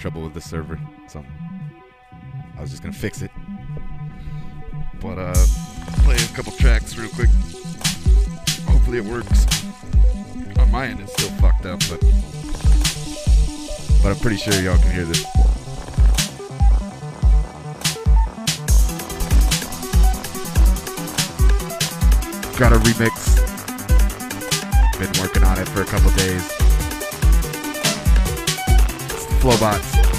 trouble with the server, so I was just gonna fix it. But uh, play a couple tracks real quick. Hopefully it works. On my end, it's still fucked up, but but I'm pretty sure y'all can hear this. Got a remix. Been working on it for a couple days. Flowbots.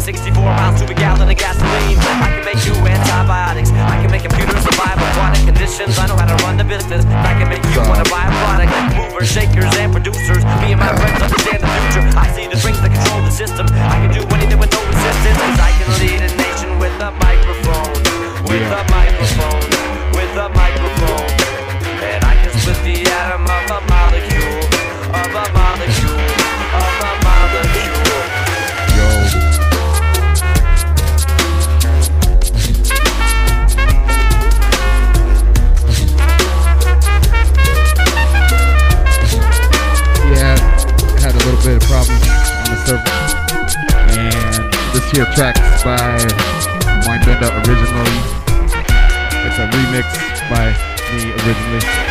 64 miles to a gallon of gasoline. I can make you antibiotics. I can make computers survive aquatic conditions. I know how to run the business. I can make you wanna buy a product. Movers, shakers, and producers. Me and my friends understand the future. I see the strength that control the system. I can do anything with no resistance. Cause I can lead a nation with a microphone. With a microphone. With a microphone. And I can split the atom of a problems on the server. And this here track's by Mindbender originally. It's a remix by me originally.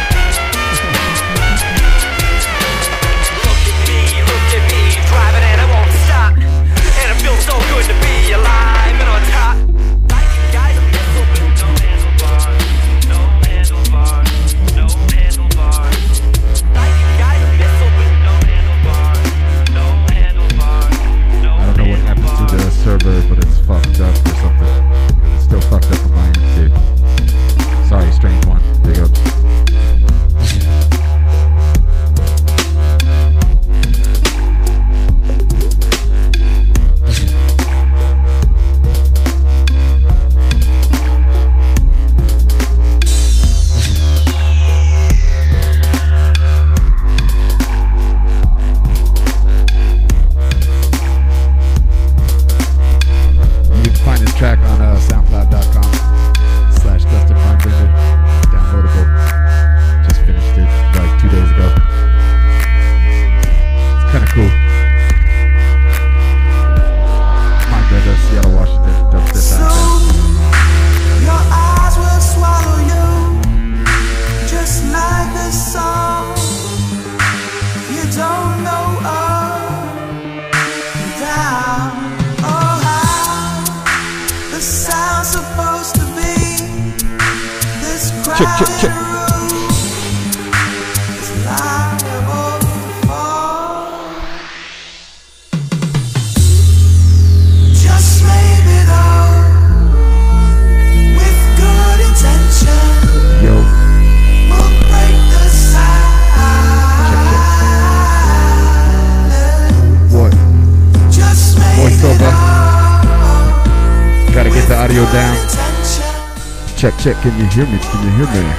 hear me? Can you hear me?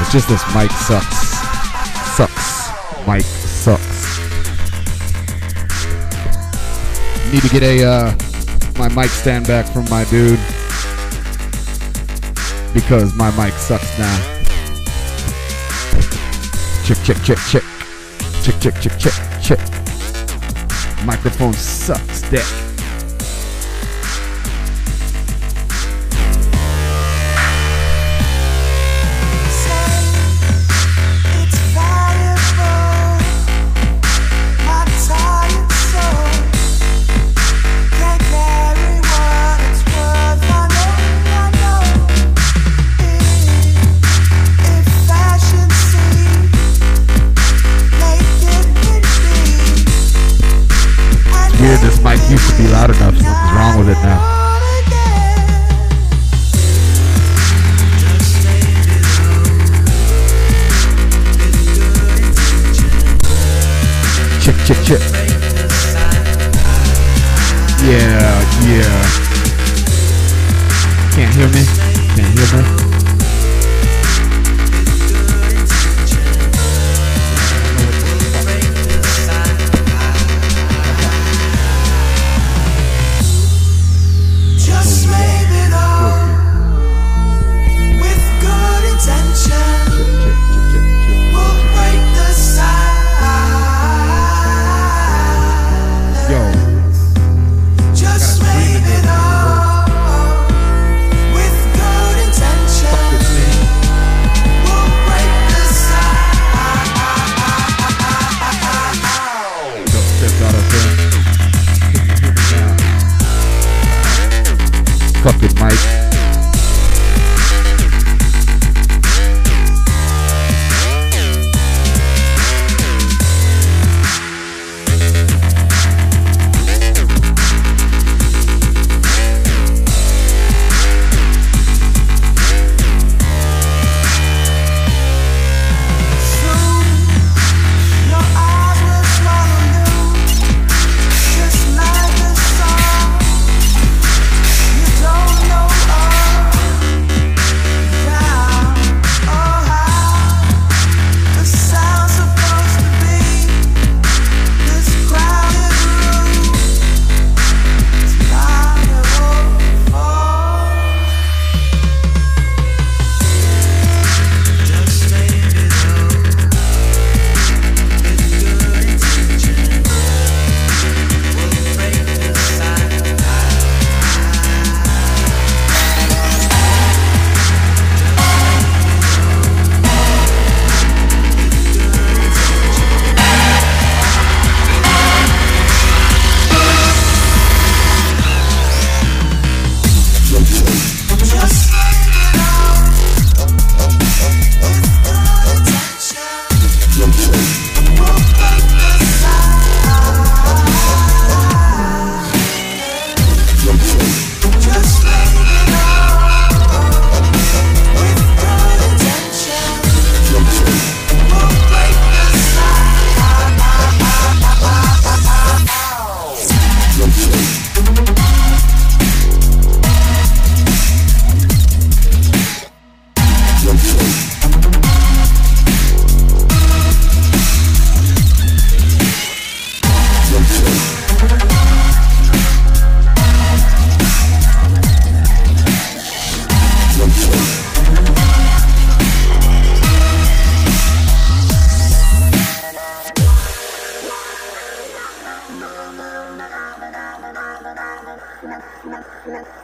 It's just this mic sucks. Sucks. Mic sucks. Need to get a uh, my mic stand back from my dude because my mic sucks now. Check, check, check, check. Check, check, check, chick. Microphone sucks, dick.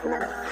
なん。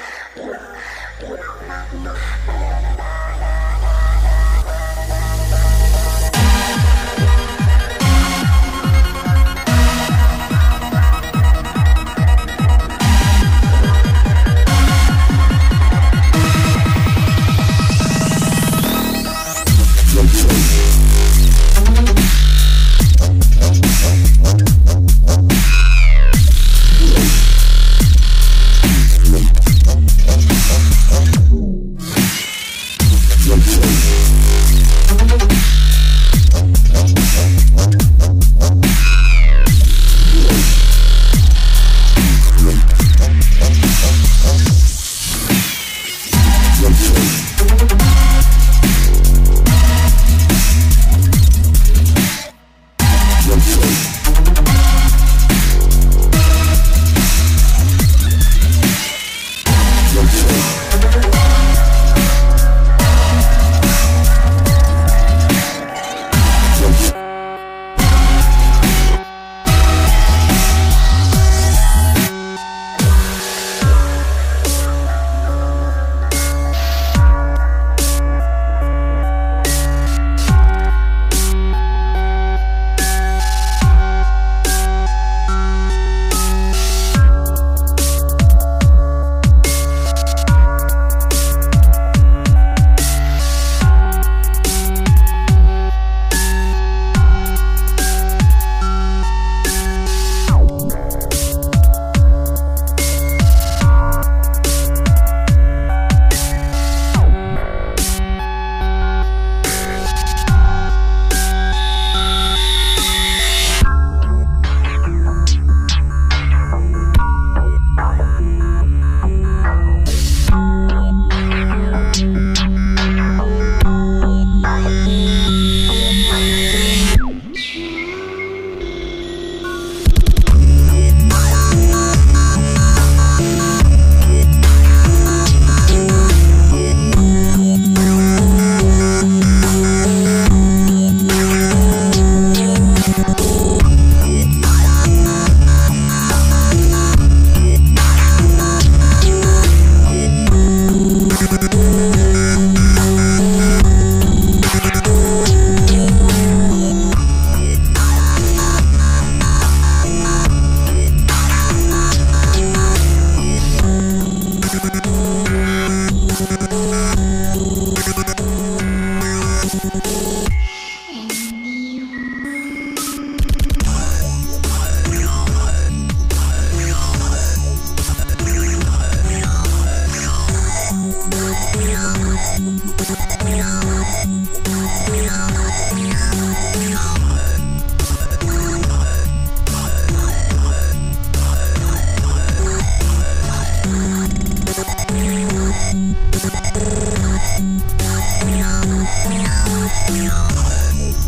Genre.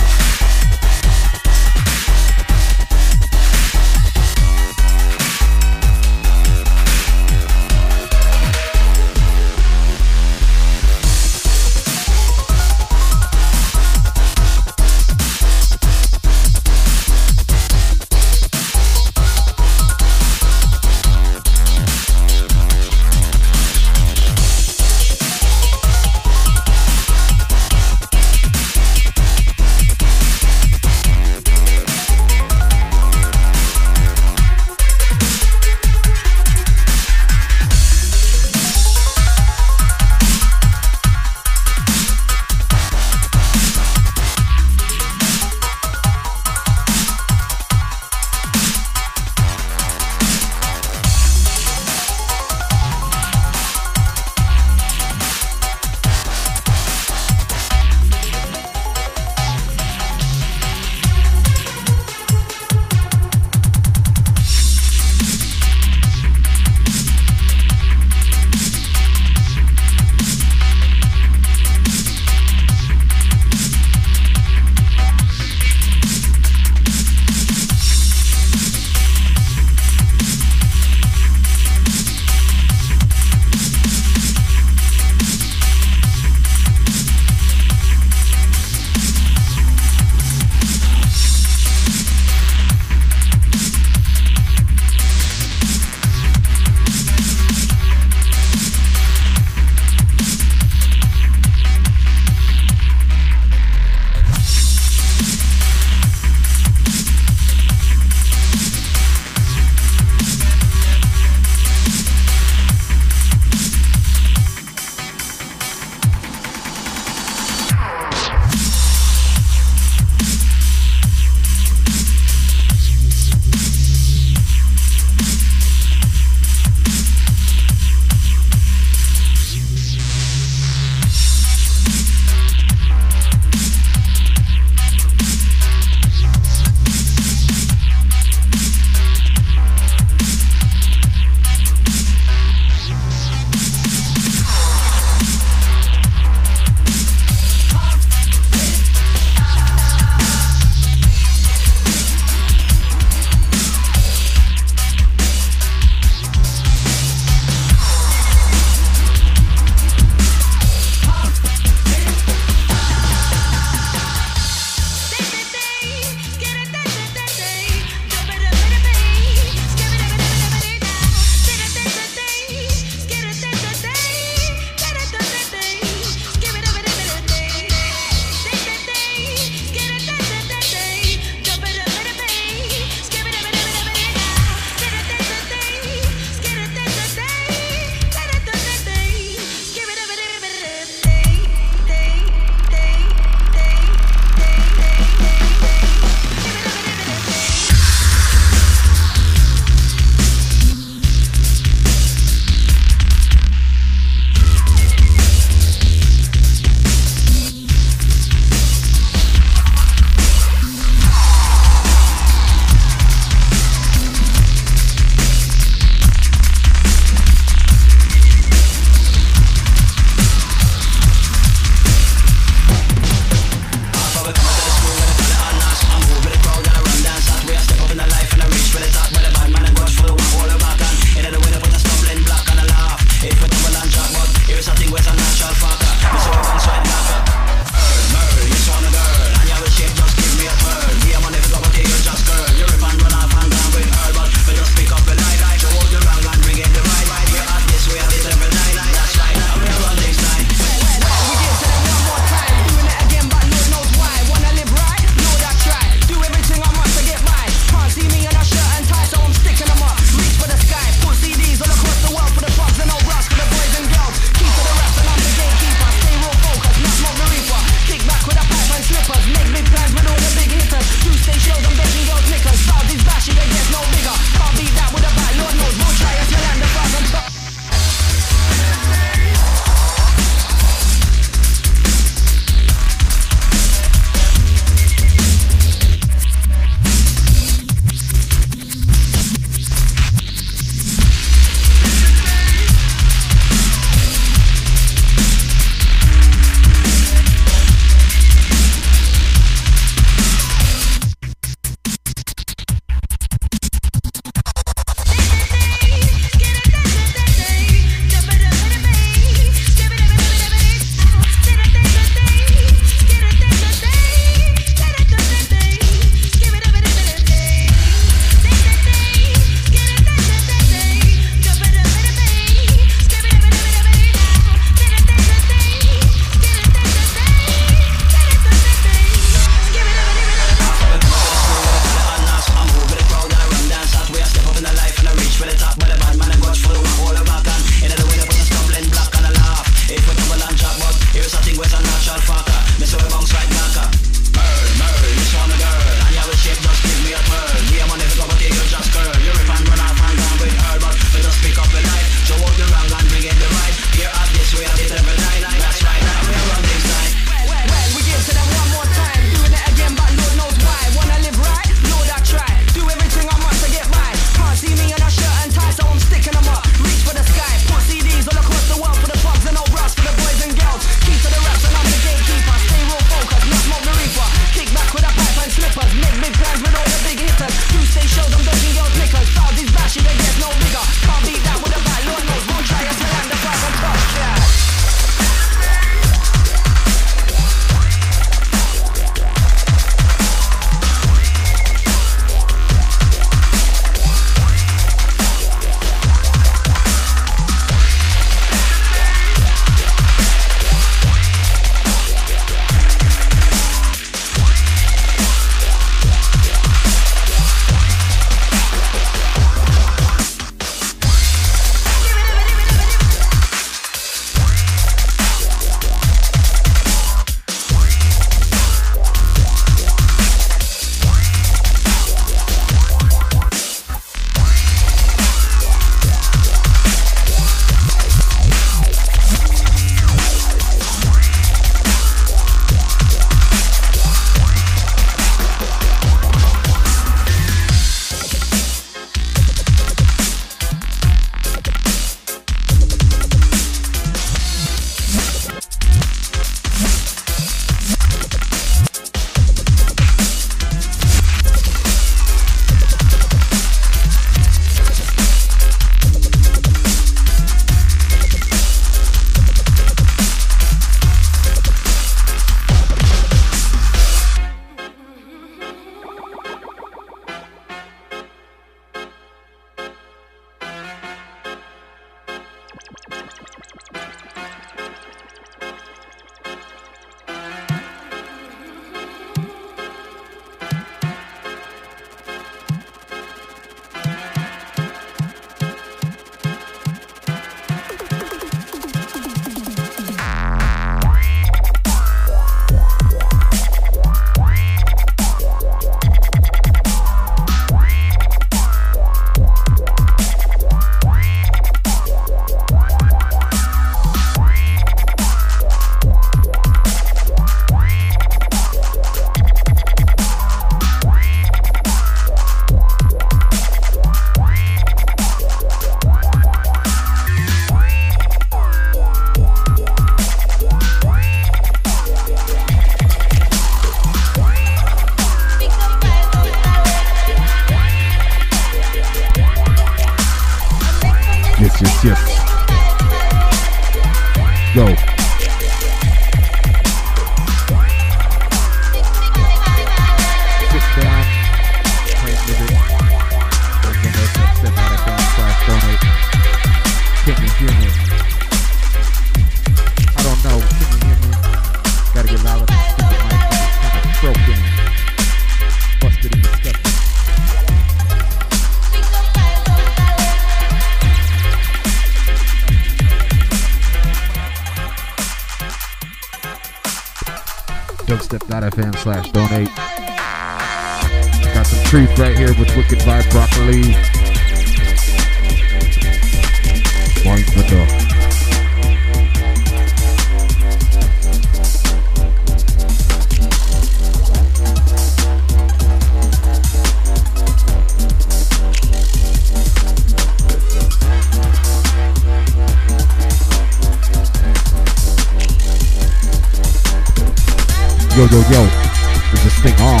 Yo. Is this thing on?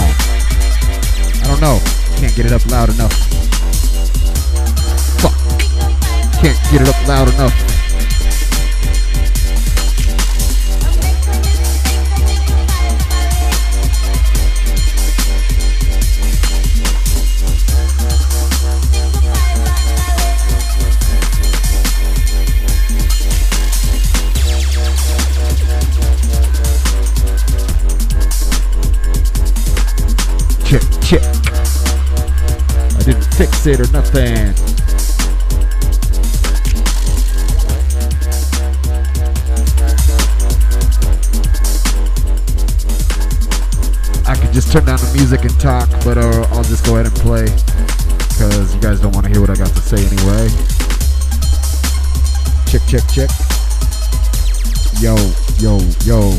I don't know. Can't get it up loud enough. Fuck. Can't get it up loud enough. Nothing. I could just turn down the music and talk, but uh, I'll just go ahead and play because you guys don't want to hear what I got to say anyway. Check, check, check. Yo, yo, yo,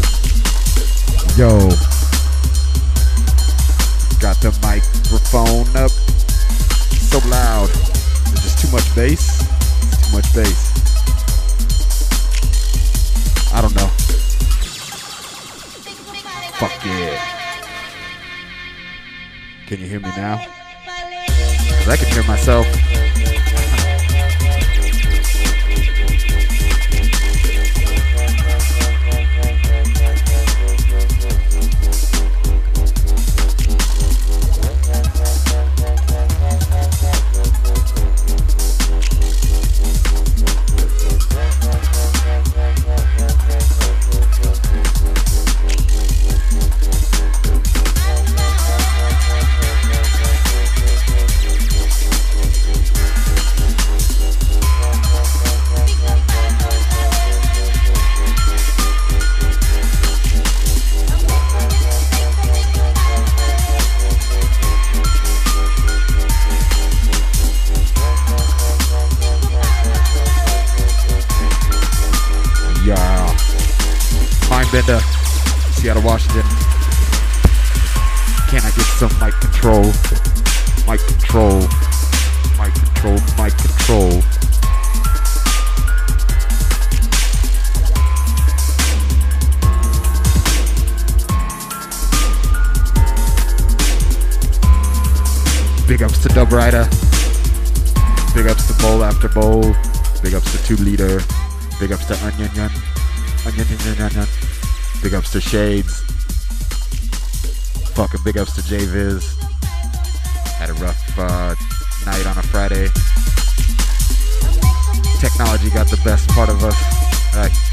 yo. Got the microphone up loud. There's just too much bass. It's too much bass. I don't know. Fuck yeah. Can you hear me now? 'Cause I can hear myself. Shades. Fucking big ups to JViz. Had a rough uh, night on a Friday. Technology got the best part of us.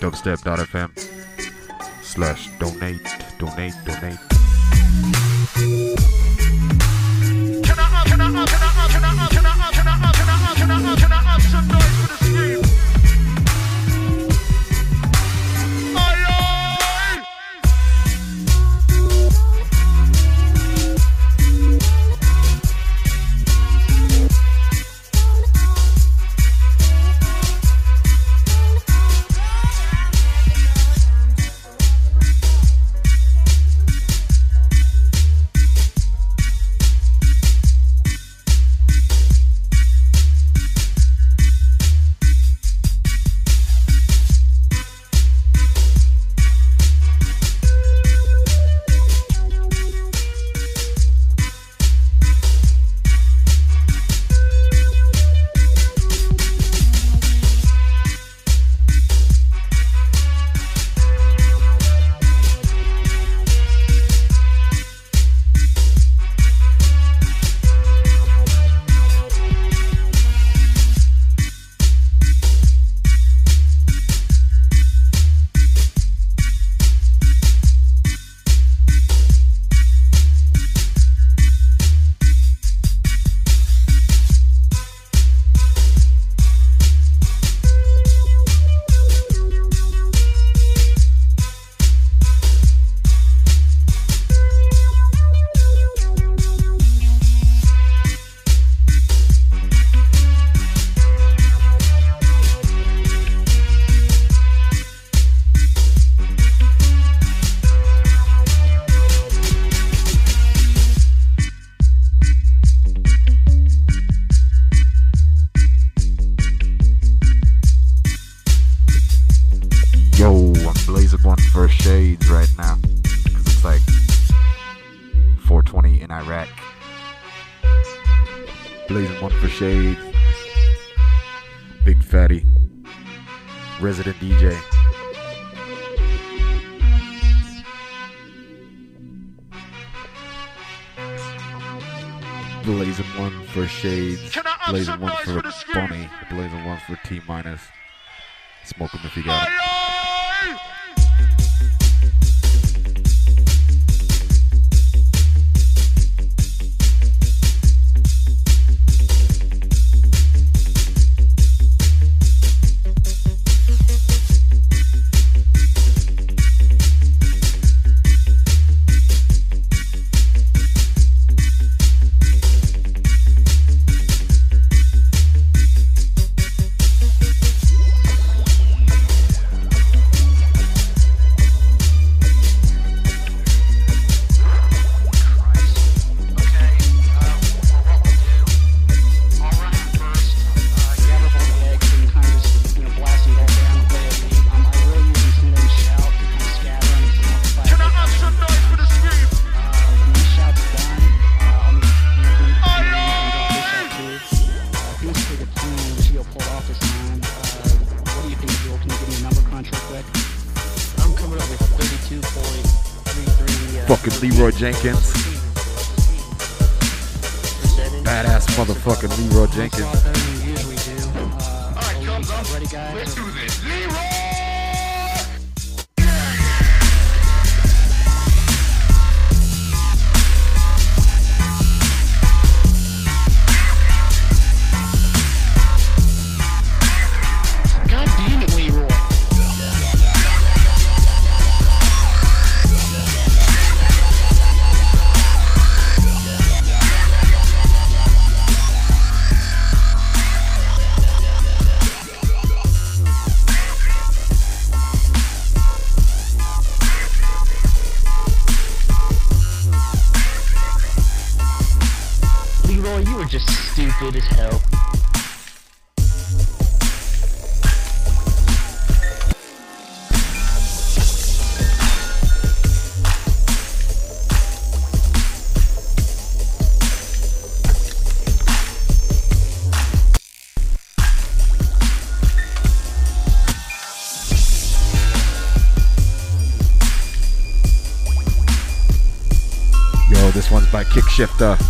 Dubstep.fm slash donate, donate, donate. Shades. Blazing one for Bunny. Blazing one for T minus. Smoke 'em if you got 'em. Fucking Leroy Jenkins. Badass motherfucking Leroy Jenkins. just one's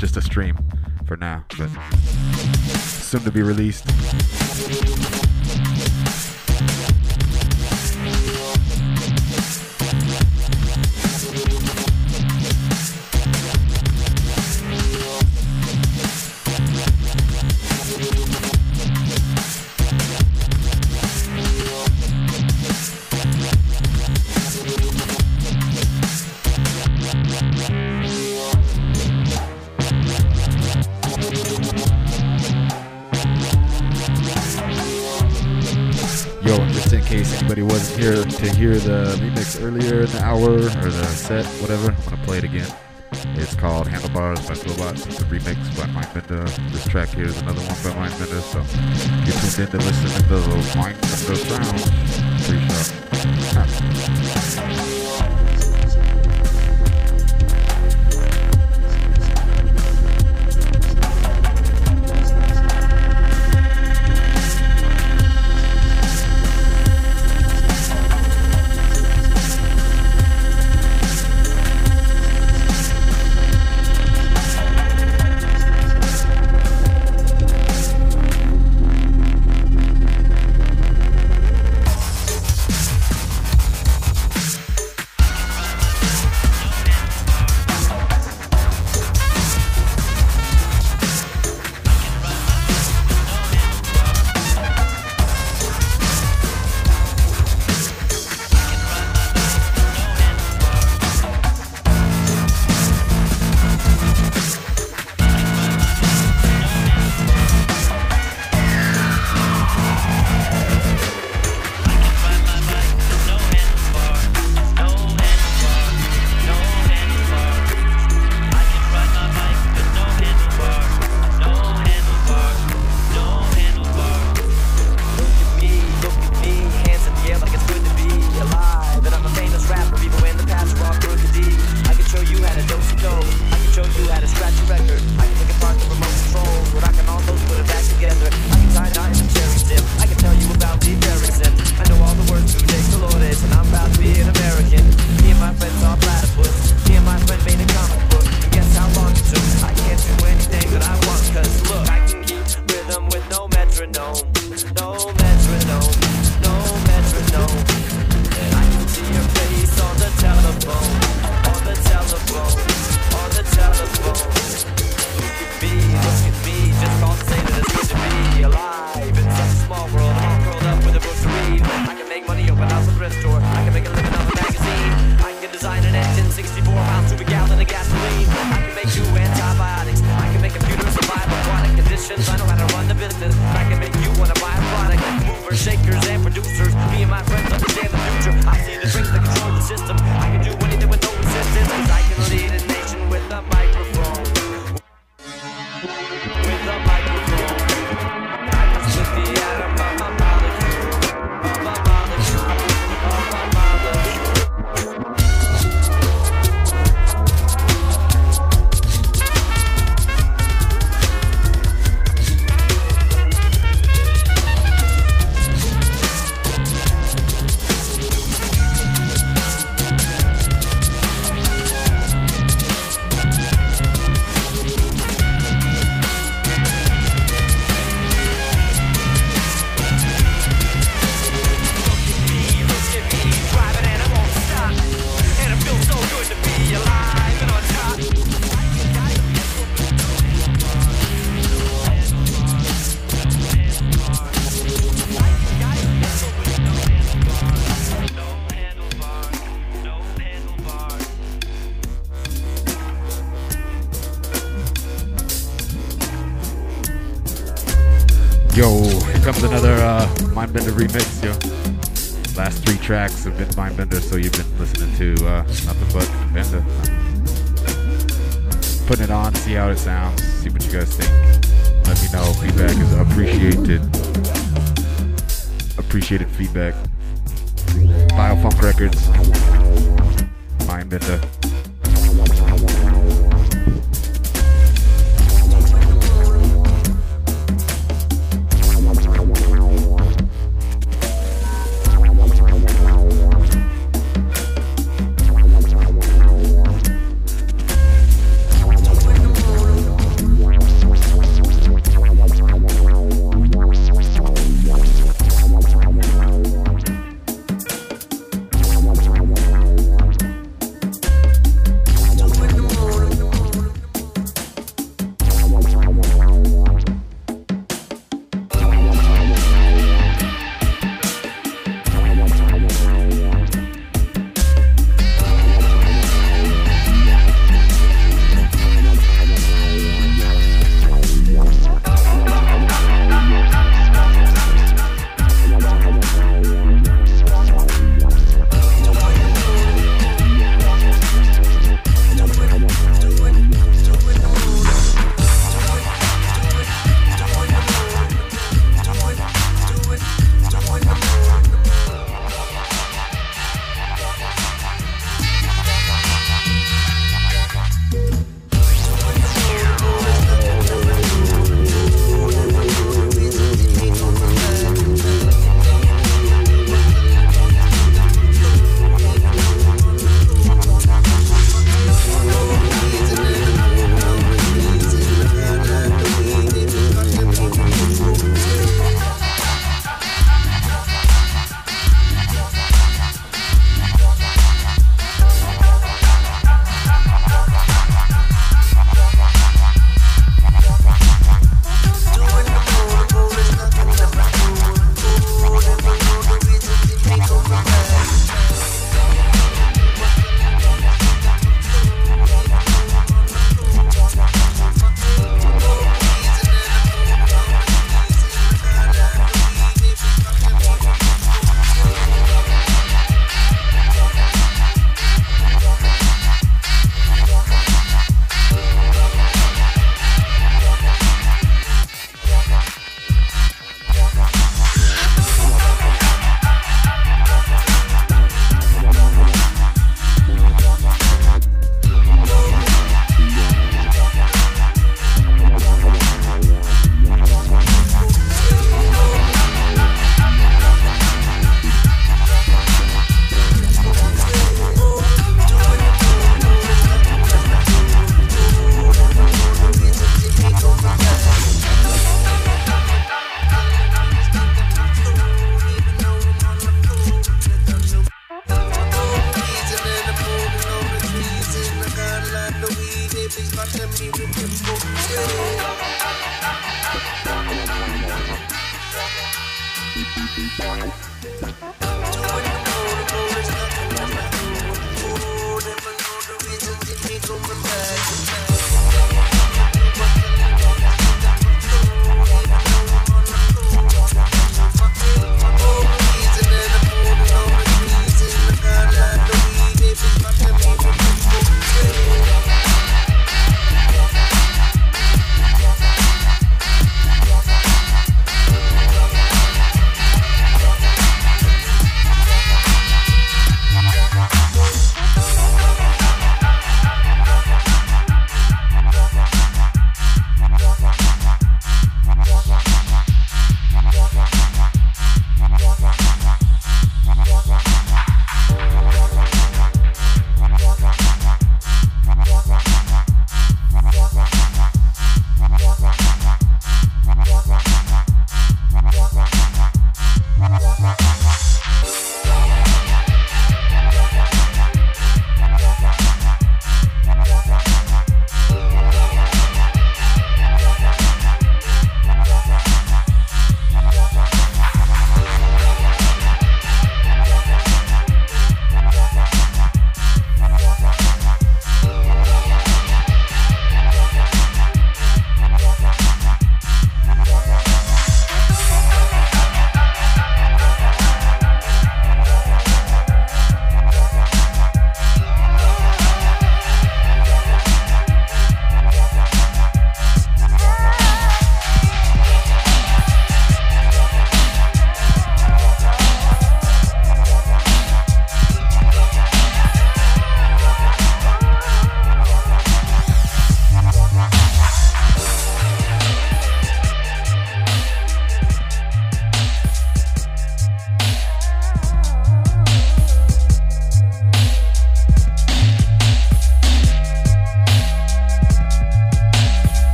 just a stream for now, but soon to be released. Here to hear the remix earlier in the hour or the set, whatever, I'm gonna play it again. It's called Handlebars by Flobots. It's a remix by Mindbender. This track here is another one by Mindbender, so get tuned in to listen to the Mindbender sound.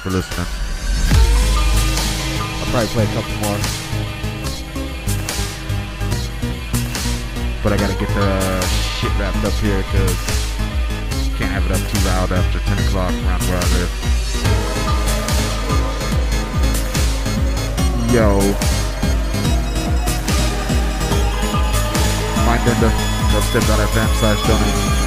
For listening. I'll probably play a couple more. But I gotta get the uh, shit wrapped up here because can't have it up too loud after 10 o'clock around where I live. Yo. Mind Mindbender, dubstep.fm slash donate.